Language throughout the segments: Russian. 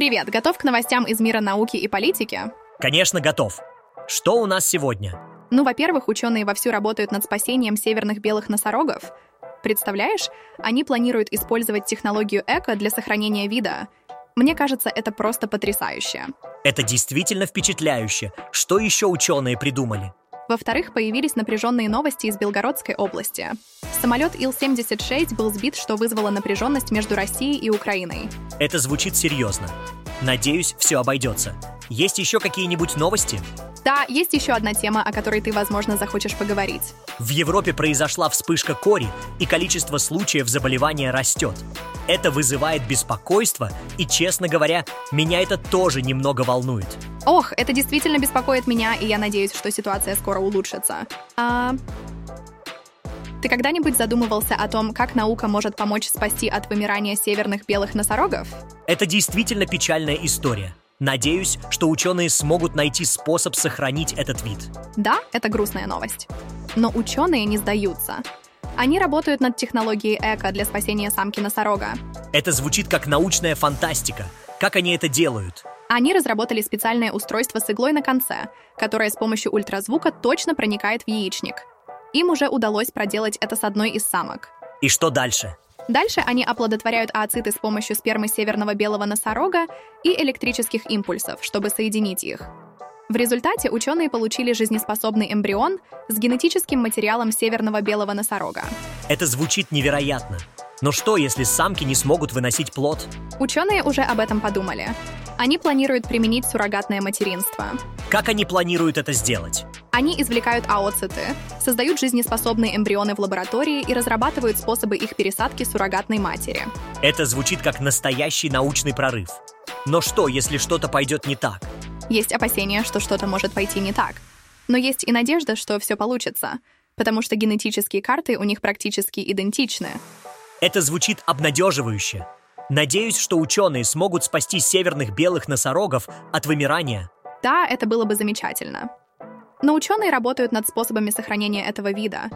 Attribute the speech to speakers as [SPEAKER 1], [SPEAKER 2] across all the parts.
[SPEAKER 1] Привет, готов к новостям из мира науки и политики?
[SPEAKER 2] Конечно, готов. Что у нас сегодня?
[SPEAKER 1] Ну, во-первых, ученые вовсю работают над спасением северных белых носорогов. Представляешь, они планируют использовать технологию эко для сохранения вида. Мне кажется, это просто потрясающе.
[SPEAKER 2] Это действительно впечатляюще. Что еще ученые придумали?
[SPEAKER 1] Во-вторых, появились напряженные новости из Белгородской области. Самолет Ил-76 был сбит, что вызвало напряженность между Россией и Украиной.
[SPEAKER 2] Это звучит серьезно. Надеюсь, все обойдется. Есть еще какие-нибудь новости?
[SPEAKER 1] Да, есть еще одна тема, о которой ты, возможно, захочешь поговорить.
[SPEAKER 2] В Европе произошла вспышка кори, и количество случаев заболевания растет. Это вызывает беспокойство, и, честно говоря, меня это тоже немного волнует.
[SPEAKER 1] Ох, это действительно беспокоит меня, и я надеюсь, что ситуация скоро улучшится. А... Ты когда-нибудь задумывался о том, как наука может помочь спасти от вымирания северных белых носорогов?
[SPEAKER 2] Это действительно печальная история. Надеюсь, что ученые смогут найти способ сохранить этот вид.
[SPEAKER 1] Да, это грустная новость. Но ученые не сдаются. Они работают над технологией эко для спасения самки носорога.
[SPEAKER 2] Это звучит как научная фантастика. Как они это делают?
[SPEAKER 1] Они разработали специальное устройство с иглой на конце, которое с помощью ультразвука точно проникает в яичник. Им уже удалось проделать это с одной из самок.
[SPEAKER 2] И что дальше?
[SPEAKER 1] Дальше они оплодотворяют ооциты с помощью спермы северного белого носорога и электрических импульсов, чтобы соединить их. В результате ученые получили жизнеспособный эмбрион с генетическим материалом северного белого носорога.
[SPEAKER 2] Это звучит невероятно. Но что, если самки не смогут выносить плод?
[SPEAKER 1] Ученые уже об этом подумали. Они планируют применить суррогатное материнство.
[SPEAKER 2] Как они планируют это сделать?
[SPEAKER 1] Они извлекают аоциты, создают жизнеспособные эмбрионы в лаборатории и разрабатывают способы их пересадки суррогатной матери.
[SPEAKER 2] Это звучит как настоящий научный прорыв. Но что, если что-то пойдет не так?
[SPEAKER 1] Есть опасения, что что-то может пойти не так. Но есть и надежда, что все получится, потому что генетические карты у них практически идентичны.
[SPEAKER 2] Это звучит обнадеживающе. Надеюсь, что ученые смогут спасти северных белых носорогов от вымирания.
[SPEAKER 1] Да, это было бы замечательно. Но ученые работают над способами сохранения этого вида.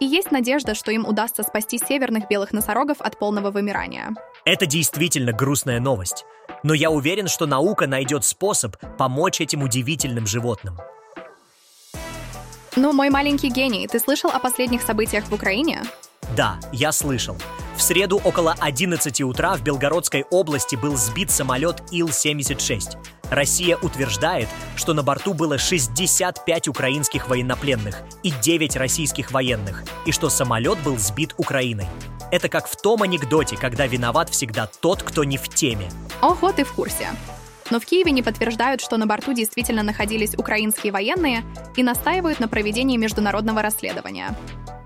[SPEAKER 1] И есть надежда, что им удастся спасти северных белых носорогов от полного вымирания.
[SPEAKER 2] Это действительно грустная новость. Но я уверен, что наука найдет способ помочь этим удивительным животным.
[SPEAKER 1] Ну, мой маленький гений, ты слышал о последних событиях в Украине?
[SPEAKER 2] Да, я слышал. В среду около 11 утра в Белгородской области был сбит самолет Ил-76. Россия утверждает, что на борту было 65 украинских военнопленных и 9 российских военных, и что самолет был сбит Украиной. Это как в том анекдоте, когда виноват всегда тот, кто не в теме.
[SPEAKER 1] Ого, ты в курсе. Но в Киеве не подтверждают, что на борту действительно находились украинские военные и настаивают на проведении международного расследования.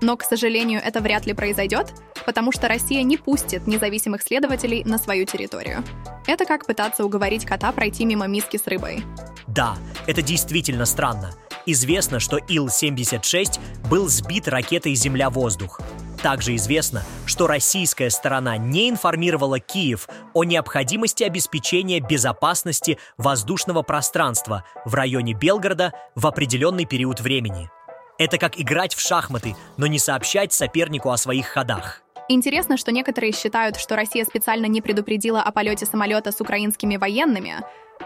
[SPEAKER 1] Но, к сожалению, это вряд ли произойдет, потому что Россия не пустит независимых следователей на свою территорию. Это как пытаться уговорить кота пройти мимо миски с рыбой.
[SPEAKER 2] Да, это действительно странно. Известно, что Ил-76 был сбит ракетой «Земля-воздух». Также известно, что российская сторона не информировала Киев о необходимости обеспечения безопасности воздушного пространства в районе Белгорода в определенный период времени. Это как играть в шахматы, но не сообщать сопернику о своих ходах.
[SPEAKER 1] Интересно, что некоторые считают, что Россия специально не предупредила о полете самолета с украинскими военными,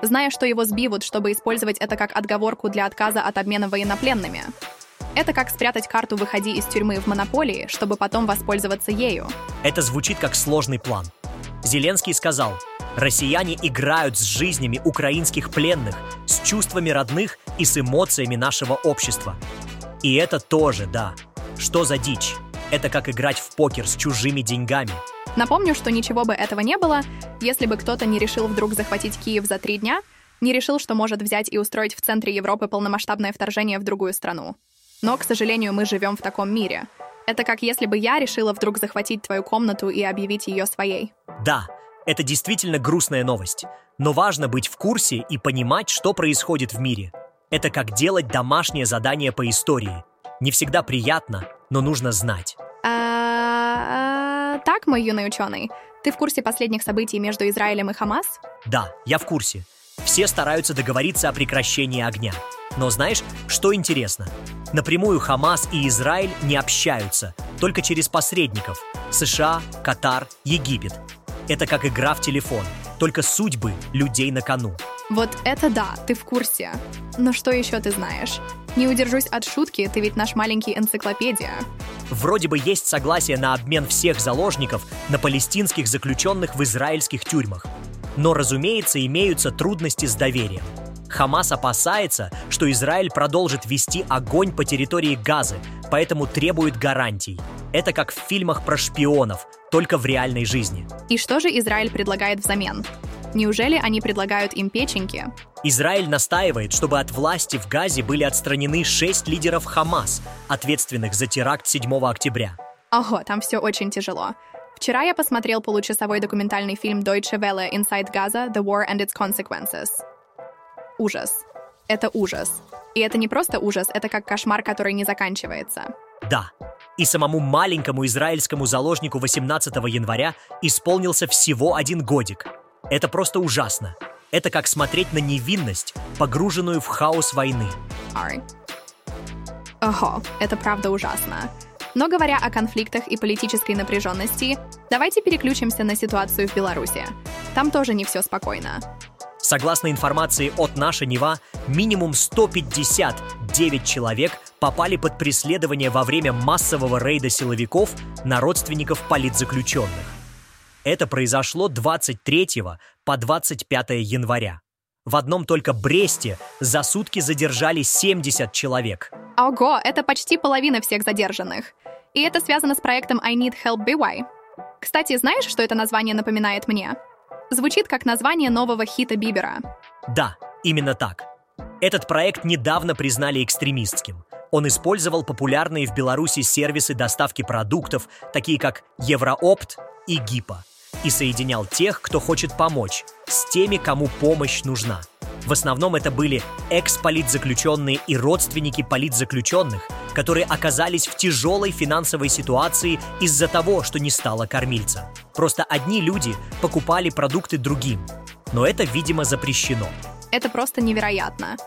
[SPEAKER 1] зная, что его сбивут, чтобы использовать это как отговорку для отказа от обмена военнопленными. Это как спрятать карту «Выходи из тюрьмы» в монополии, чтобы потом воспользоваться ею.
[SPEAKER 2] Это звучит как сложный план. Зеленский сказал, россияне играют с жизнями украинских пленных, с чувствами родных и с эмоциями нашего общества. И это тоже, да. Что за дичь? Это как играть в покер с чужими деньгами.
[SPEAKER 1] Напомню, что ничего бы этого не было, если бы кто-то не решил вдруг захватить Киев за три дня, не решил, что может взять и устроить в центре Европы полномасштабное вторжение в другую страну. Но, к сожалению, мы живем в таком мире. Это как если бы я решила вдруг захватить твою комнату и объявить ее своей.
[SPEAKER 2] Да, это действительно грустная новость. Но важно быть в курсе и понимать, что происходит в мире. Это как делать домашнее задание по истории. Не всегда приятно, но нужно знать.
[SPEAKER 1] А, так, мой юный ученый, ты в курсе последних событий между Израилем и Хамас?
[SPEAKER 2] Да, я в курсе. Все стараются договориться о прекращении огня. Но знаешь, что интересно? Напрямую Хамас и Израиль не общаются, только через посредников – США, Катар, Египет. Это как игра в телефон. только судьбы людей на кону.
[SPEAKER 1] Вот это да, ты в курсе. Но что еще ты знаешь? Не удержусь от шутки, ты ведь наш маленький энциклопедия.
[SPEAKER 2] Вроде бы есть согласие на обмен всех заложников на палестинских заключенных в израильских тюрьмах. Но, разумеется, имеются трудности с доверием. Хамас опасается, что Израиль продолжит вести огонь по территории Газы, поэтому требует гарантий. Это как в фильмах про шпионов, только в реальной жизни.
[SPEAKER 1] И что же Израиль предлагает взамен? Неужели они предлагают им печеньки?
[SPEAKER 2] Израиль настаивает, чтобы от власти в Газе были отстранены шесть лидеров Хамас, ответственных за теракт 7 октября.
[SPEAKER 1] Ого, там все очень тяжело. Вчера я посмотрел получасовой документальный фильм Deutsche Welle Inside Gaza – The War and its Consequences. Ужас. Это ужас. И это не просто ужас, это как кошмар, который не заканчивается.
[SPEAKER 2] Да. И самому маленькому израильскому заложнику 18 января исполнился всего один годик. Это просто ужасно. Это как смотреть на невинность, погруженную в хаос войны.
[SPEAKER 1] Sorry. Ого, это правда ужасно. Но говоря о конфликтах и политической напряженности, давайте переключимся на ситуацию в Беларуси. Там тоже не все спокойно.
[SPEAKER 2] Согласно информации от «Наша Нева», минимум 159 человек попали под преследование во время массового рейда силовиков на родственников политзаключенных. Это произошло 23 по 25 января. В одном только Бресте за сутки задержали 70 человек.
[SPEAKER 1] Ого, это почти половина всех задержанных. И это связано с проектом I Need Help BY. Кстати, знаешь, что это название напоминает мне? Звучит как название нового хита Бибера.
[SPEAKER 2] Да, именно так. Этот проект недавно признали экстремистским. Он использовал популярные в Беларуси сервисы доставки продуктов, такие как Евроопт и ГИПа и соединял тех, кто хочет помочь, с теми, кому помощь нужна. В основном это были экс-политзаключенные и родственники политзаключенных, которые оказались в тяжелой финансовой ситуации из-за того, что не стало кормильца. Просто одни люди покупали продукты другим. Но это, видимо, запрещено.
[SPEAKER 1] Это просто невероятно.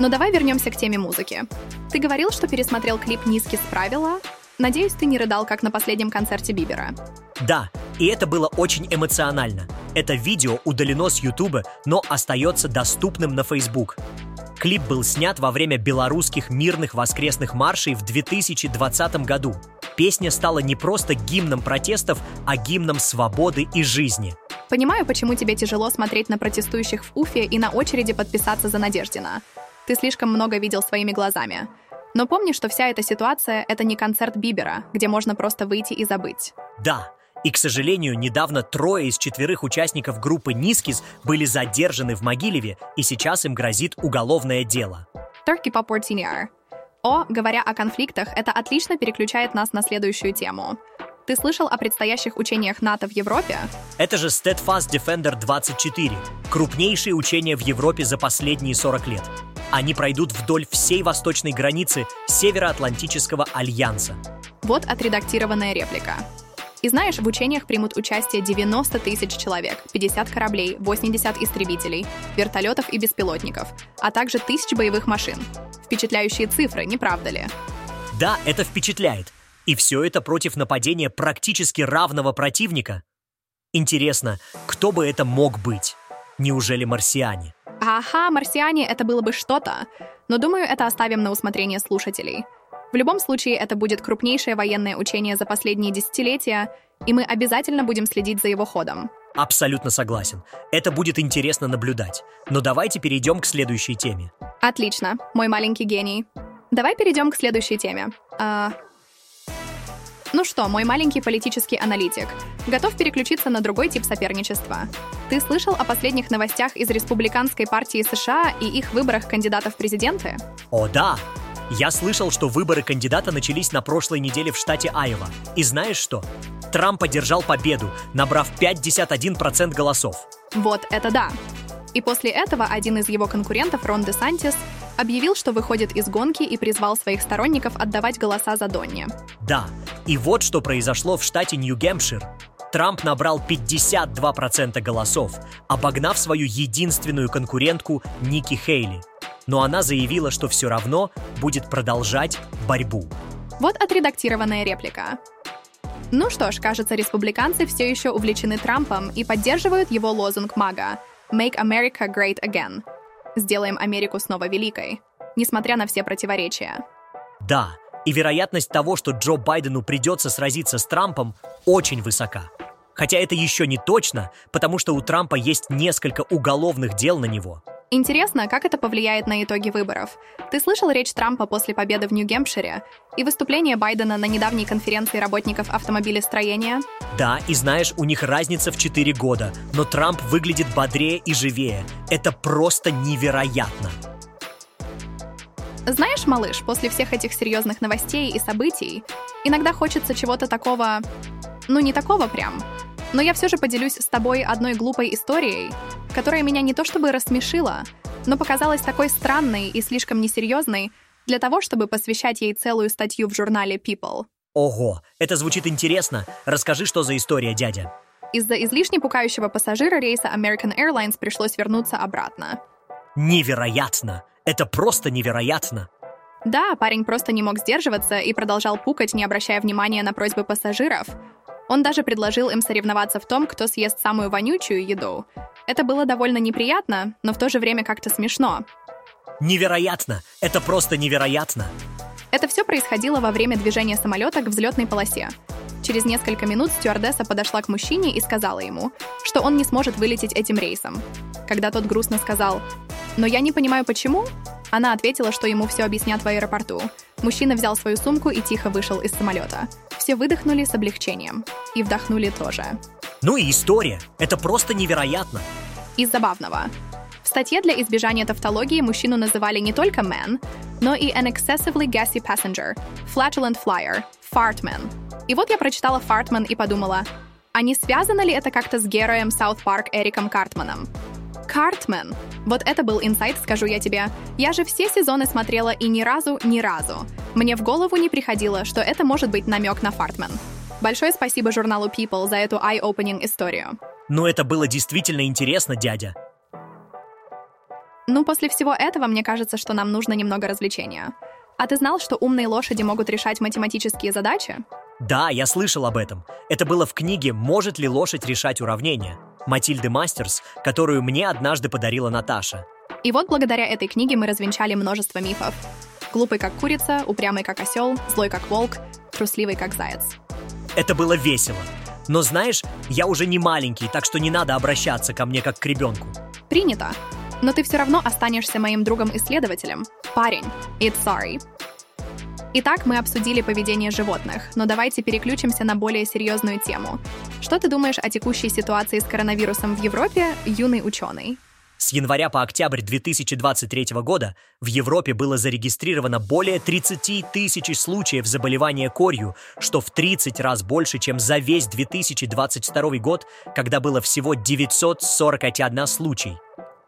[SPEAKER 1] Но давай вернемся к теме музыки. Ты говорил, что пересмотрел клип «Низкий с правила». Надеюсь, ты не рыдал, как на последнем концерте Бибера.
[SPEAKER 2] Да, и это было очень эмоционально. Это видео удалено с Ютуба, но остается доступным на Facebook. Клип был снят во время белорусских мирных воскресных маршей в 2020 году. Песня стала не просто гимном протестов, а гимном свободы и жизни.
[SPEAKER 1] Понимаю, почему тебе тяжело смотреть на протестующих в Уфе и на очереди подписаться за Надеждина. Ты слишком много видел своими глазами. Но помни, что вся эта ситуация — это не концерт Бибера, где можно просто выйти и забыть.
[SPEAKER 2] Да, и, к сожалению, недавно трое из четверых участников группы Нискис были задержаны в Могилеве, и сейчас им грозит уголовное дело.
[SPEAKER 1] Turkey Pop Senior. О, говоря о конфликтах, это отлично переключает нас на следующую тему. Ты слышал о предстоящих учениях НАТО в Европе?
[SPEAKER 2] Это же Steadfast Defender 24, крупнейшие учения в Европе за последние 40 лет. Они пройдут вдоль всей восточной границы Североатлантического альянса.
[SPEAKER 1] Вот отредактированная реплика. И знаешь, в учениях примут участие 90 тысяч человек, 50 кораблей, 80 истребителей, вертолетов и беспилотников, а также тысяч боевых машин. Впечатляющие цифры, не правда ли?
[SPEAKER 2] Да, это впечатляет. И все это против нападения практически равного противника. Интересно, кто бы это мог быть? Неужели марсиане?
[SPEAKER 1] Ага, марсиане — это было бы что-то. Но думаю, это оставим на усмотрение слушателей. В любом случае, это будет крупнейшее военное учение за последние десятилетия, и мы обязательно будем следить за его ходом.
[SPEAKER 2] Абсолютно согласен. Это будет интересно наблюдать. Но давайте перейдем к следующей теме.
[SPEAKER 1] Отлично, мой маленький гений. Давай перейдем к следующей теме. А... Ну что, мой маленький политический аналитик, готов переключиться на другой тип соперничества. Ты слышал о последних новостях из Республиканской партии США и их выборах кандидатов в президенты?
[SPEAKER 2] О, да! Я слышал, что выборы кандидата начались на прошлой неделе в штате Айова. И знаешь что? Трамп одержал победу, набрав 51% голосов.
[SPEAKER 1] Вот это да! И после этого один из его конкурентов, Рон де Сантис, объявил, что выходит из гонки и призвал своих сторонников отдавать голоса за Донни.
[SPEAKER 2] Да, и вот что произошло в штате Нью-Гэмпшир. Трамп набрал 52% голосов, обогнав свою единственную конкурентку Ники Хейли – но она заявила, что все равно будет продолжать борьбу.
[SPEAKER 1] Вот отредактированная реплика. Ну что ж, кажется, республиканцы все еще увлечены Трампом и поддерживают его лозунг МАГА «Make America Great Again» — «Сделаем Америку снова великой», несмотря на все противоречия.
[SPEAKER 2] Да, и вероятность того, что Джо Байдену придется сразиться с Трампом, очень высока. Хотя это еще не точно, потому что у Трампа есть несколько уголовных дел на него.
[SPEAKER 1] Интересно, как это повлияет на итоги выборов. Ты слышал речь Трампа после победы в Нью-Гемпшире и выступление Байдена на недавней конференции работников автомобилестроения?
[SPEAKER 2] Да, и знаешь, у них разница в 4 года, но Трамп выглядит бодрее и живее. Это просто невероятно.
[SPEAKER 1] Знаешь, малыш, после всех этих серьезных новостей и событий, иногда хочется чего-то такого... Ну, не такого прям. Но я все же поделюсь с тобой одной глупой историей, которая меня не то чтобы рассмешила, но показалась такой странной и слишком несерьезной для того, чтобы посвящать ей целую статью в журнале People.
[SPEAKER 2] Ого, это звучит интересно. Расскажи, что за история, дядя.
[SPEAKER 1] Из-за излишне пугающего пассажира рейса American Airlines пришлось вернуться обратно.
[SPEAKER 2] Невероятно! Это просто невероятно!
[SPEAKER 1] Да, парень просто не мог сдерживаться и продолжал пукать, не обращая внимания на просьбы пассажиров. Он даже предложил им соревноваться в том, кто съест самую вонючую еду. Это было довольно неприятно, но в то же время как-то смешно.
[SPEAKER 2] Невероятно! Это просто невероятно!
[SPEAKER 1] Это все происходило во время движения самолета к взлетной полосе. Через несколько минут стюардесса подошла к мужчине и сказала ему, что он не сможет вылететь этим рейсом. Когда тот грустно сказал «Но я не понимаю, почему?», она ответила, что ему все объяснят в аэропорту. Мужчина взял свою сумку и тихо вышел из самолета. Все выдохнули с облегчением. И вдохнули тоже.
[SPEAKER 2] Ну и история. Это просто невероятно.
[SPEAKER 1] Из забавного. В статье для избежания тавтологии мужчину называли не только man, но и an excessively gassy passenger, flatulent flyer, fartman. И вот я прочитала fartman и подумала, а не связано ли это как-то с героем South Park Эриком Картманом? Картмен. Вот это был инсайт, скажу я тебе. Я же все сезоны смотрела и ни разу, ни разу. Мне в голову не приходило, что это может быть намек на Фартмен. Большое спасибо журналу People за эту eye-opening историю.
[SPEAKER 2] Ну это было действительно интересно, дядя.
[SPEAKER 1] Ну, после всего этого, мне кажется, что нам нужно немного развлечения. А ты знал, что умные лошади могут решать математические задачи?
[SPEAKER 2] Да, я слышал об этом. Это было в книге «Может ли лошадь решать уравнения?» Матильды Мастерс, которую мне однажды подарила Наташа.
[SPEAKER 1] И вот благодаря этой книге мы развенчали множество мифов. Глупый как курица, упрямый как осел, злой как волк, трусливый как заяц.
[SPEAKER 2] Это было весело. Но знаешь, я уже не маленький, так что не надо обращаться ко мне как к ребенку.
[SPEAKER 1] Принято. Но ты все равно останешься моим другом-исследователем. Парень, it's sorry. Итак, мы обсудили поведение животных, но давайте переключимся на более серьезную тему. Что ты думаешь о текущей ситуации с коронавирусом в Европе, юный ученый?
[SPEAKER 2] С января по октябрь 2023 года в Европе было зарегистрировано более 30 тысяч случаев заболевания корью, что в 30 раз больше, чем за весь 2022 год, когда было всего 941 случай.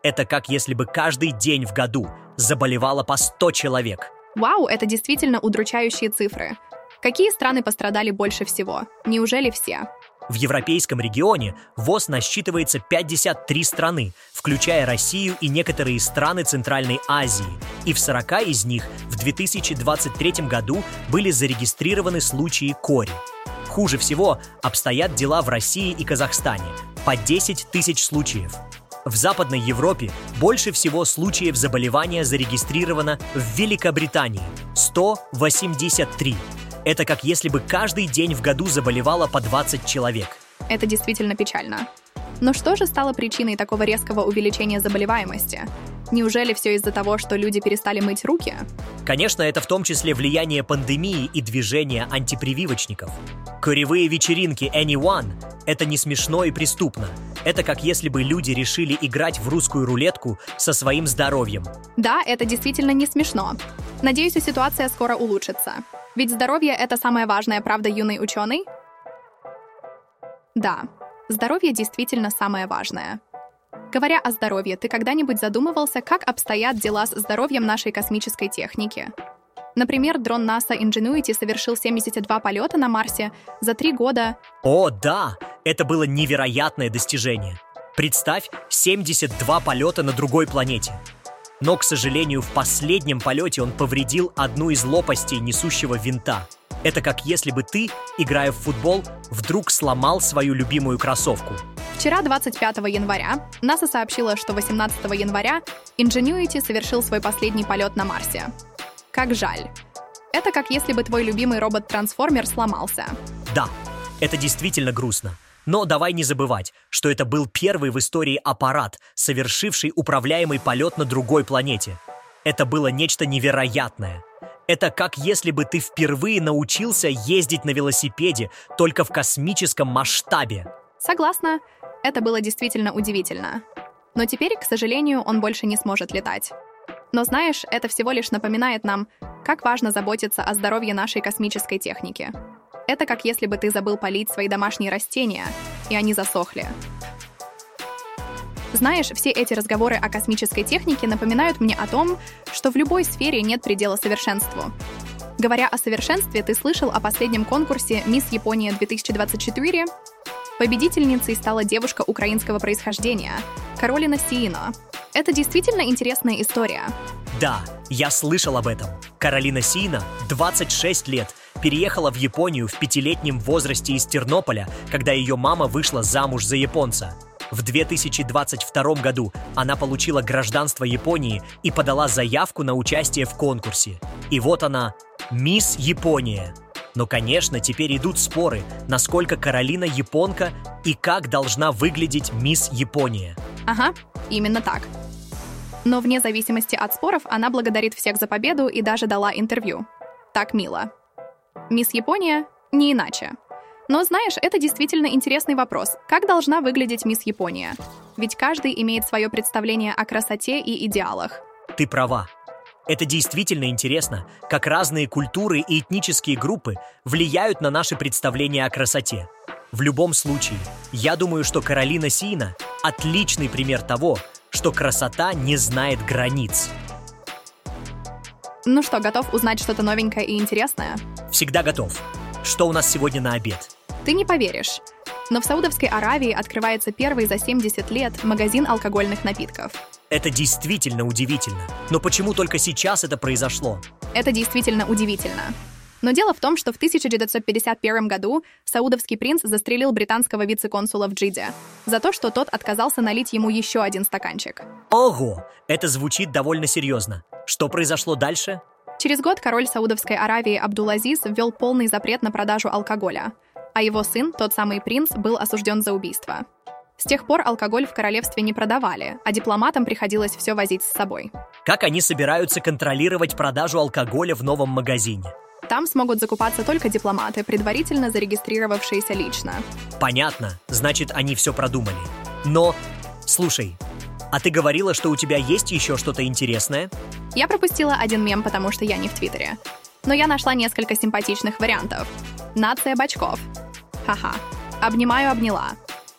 [SPEAKER 2] Это как если бы каждый день в году заболевало по 100 человек –
[SPEAKER 1] Вау, это действительно удручающие цифры. Какие страны пострадали больше всего? Неужели все?
[SPEAKER 2] В европейском регионе ВОЗ насчитывается 53 страны, включая Россию и некоторые страны Центральной Азии, и в 40 из них в 2023 году были зарегистрированы случаи кори. Хуже всего обстоят дела в России и Казахстане – по 10 тысяч случаев – в Западной Европе больше всего случаев заболевания зарегистрировано в Великобритании – 183. Это как если бы каждый день в году заболевало по 20 человек.
[SPEAKER 1] Это действительно печально. Но что же стало причиной такого резкого увеличения заболеваемости? Неужели все из-за того, что люди перестали мыть руки?
[SPEAKER 2] Конечно, это в том числе влияние пандемии и движения антипрививочников. Коревые вечеринки Anyone – это не смешно и преступно. Это как если бы люди решили играть в русскую рулетку со своим здоровьем.
[SPEAKER 1] Да, это действительно не смешно. Надеюсь, ситуация скоро улучшится. Ведь здоровье — это самое важное, правда, юный ученый? Да, здоровье действительно самое важное. Говоря о здоровье, ты когда-нибудь задумывался, как обстоят дела с здоровьем нашей космической техники? Например, дрон NASA Ingenuity совершил 72 полета на Марсе за три года.
[SPEAKER 2] О, да! Это было невероятное достижение. Представь, 72 полета на другой планете. Но, к сожалению, в последнем полете он повредил одну из лопастей несущего винта. Это как если бы ты, играя в футбол, вдруг сломал свою любимую кроссовку.
[SPEAKER 1] Вчера, 25 января, НАСА сообщила, что 18 января Ingenuity совершил свой последний полет на Марсе. Как жаль. Это как если бы твой любимый робот-трансформер сломался.
[SPEAKER 2] Да, это действительно грустно. Но давай не забывать, что это был первый в истории аппарат, совершивший управляемый полет на другой планете. Это было нечто невероятное. Это как если бы ты впервые научился ездить на велосипеде только в космическом масштабе.
[SPEAKER 1] Согласна, это было действительно удивительно. Но теперь, к сожалению, он больше не сможет летать. Но знаешь, это всего лишь напоминает нам, как важно заботиться о здоровье нашей космической техники. Это как если бы ты забыл полить свои домашние растения, и они засохли. Знаешь, все эти разговоры о космической технике напоминают мне о том, что в любой сфере нет предела совершенству. Говоря о совершенстве, ты слышал о последнем конкурсе «Мисс Япония 2024»? Победительницей стала девушка украинского происхождения, Каролина Сиино. Это действительно интересная история.
[SPEAKER 2] Да, я слышал об этом. Каролина Сина, 26 лет, переехала в Японию в пятилетнем возрасте из Тернополя, когда ее мама вышла замуж за японца. В 2022 году она получила гражданство Японии и подала заявку на участие в конкурсе. И вот она, мисс Япония. Но, конечно, теперь идут споры, насколько Каролина японка и как должна выглядеть мисс Япония.
[SPEAKER 1] Ага, именно так. Но вне зависимости от споров она благодарит всех за победу и даже дала интервью. Так мило. Мисс Япония не иначе. Но знаешь, это действительно интересный вопрос. Как должна выглядеть мисс Япония? Ведь каждый имеет свое представление о красоте и идеалах.
[SPEAKER 2] Ты права. Это действительно интересно, как разные культуры и этнические группы влияют на наши представления о красоте. В любом случае, я думаю, что Каролина Сина – отличный пример того, что красота не знает границ.
[SPEAKER 1] Ну что, готов узнать что-то новенькое и интересное?
[SPEAKER 2] Всегда готов. Что у нас сегодня на обед?
[SPEAKER 1] Ты не поверишь. Но в Саудовской Аравии открывается первый за 70 лет магазин алкогольных напитков.
[SPEAKER 2] Это действительно удивительно. Но почему только сейчас это произошло?
[SPEAKER 1] Это действительно удивительно. Но дело в том, что в 1951 году саудовский принц застрелил британского вице-консула в Джиде за то, что тот отказался налить ему еще один стаканчик.
[SPEAKER 2] Ого! Это звучит довольно серьезно. Что произошло дальше?
[SPEAKER 1] Через год король Саудовской Аравии Абдул-Азиз ввел полный запрет на продажу алкоголя, а его сын, тот самый принц, был осужден за убийство. С тех пор алкоголь в королевстве не продавали, а дипломатам приходилось все возить с собой.
[SPEAKER 2] Как они собираются контролировать продажу алкоголя в новом магазине?
[SPEAKER 1] Там смогут закупаться только дипломаты, предварительно зарегистрировавшиеся лично.
[SPEAKER 2] Понятно, значит, они все продумали. Но, слушай, а ты говорила, что у тебя есть еще что-то интересное?
[SPEAKER 1] Я пропустила один мем, потому что я не в Твиттере. Но я нашла несколько симпатичных вариантов. Нация бачков. Ха-ха. Обнимаю, обняла.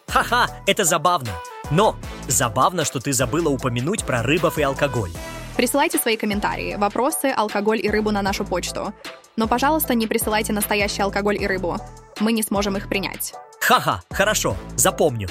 [SPEAKER 2] Ха-ха, это забавно. Но забавно, что ты забыла упомянуть про рыбов и алкоголь.
[SPEAKER 1] Присылайте свои комментарии, вопросы, алкоголь и рыбу на нашу почту. Но, пожалуйста, не присылайте настоящий алкоголь и рыбу. Мы не сможем их принять.
[SPEAKER 2] Ха-ха, хорошо, запомню.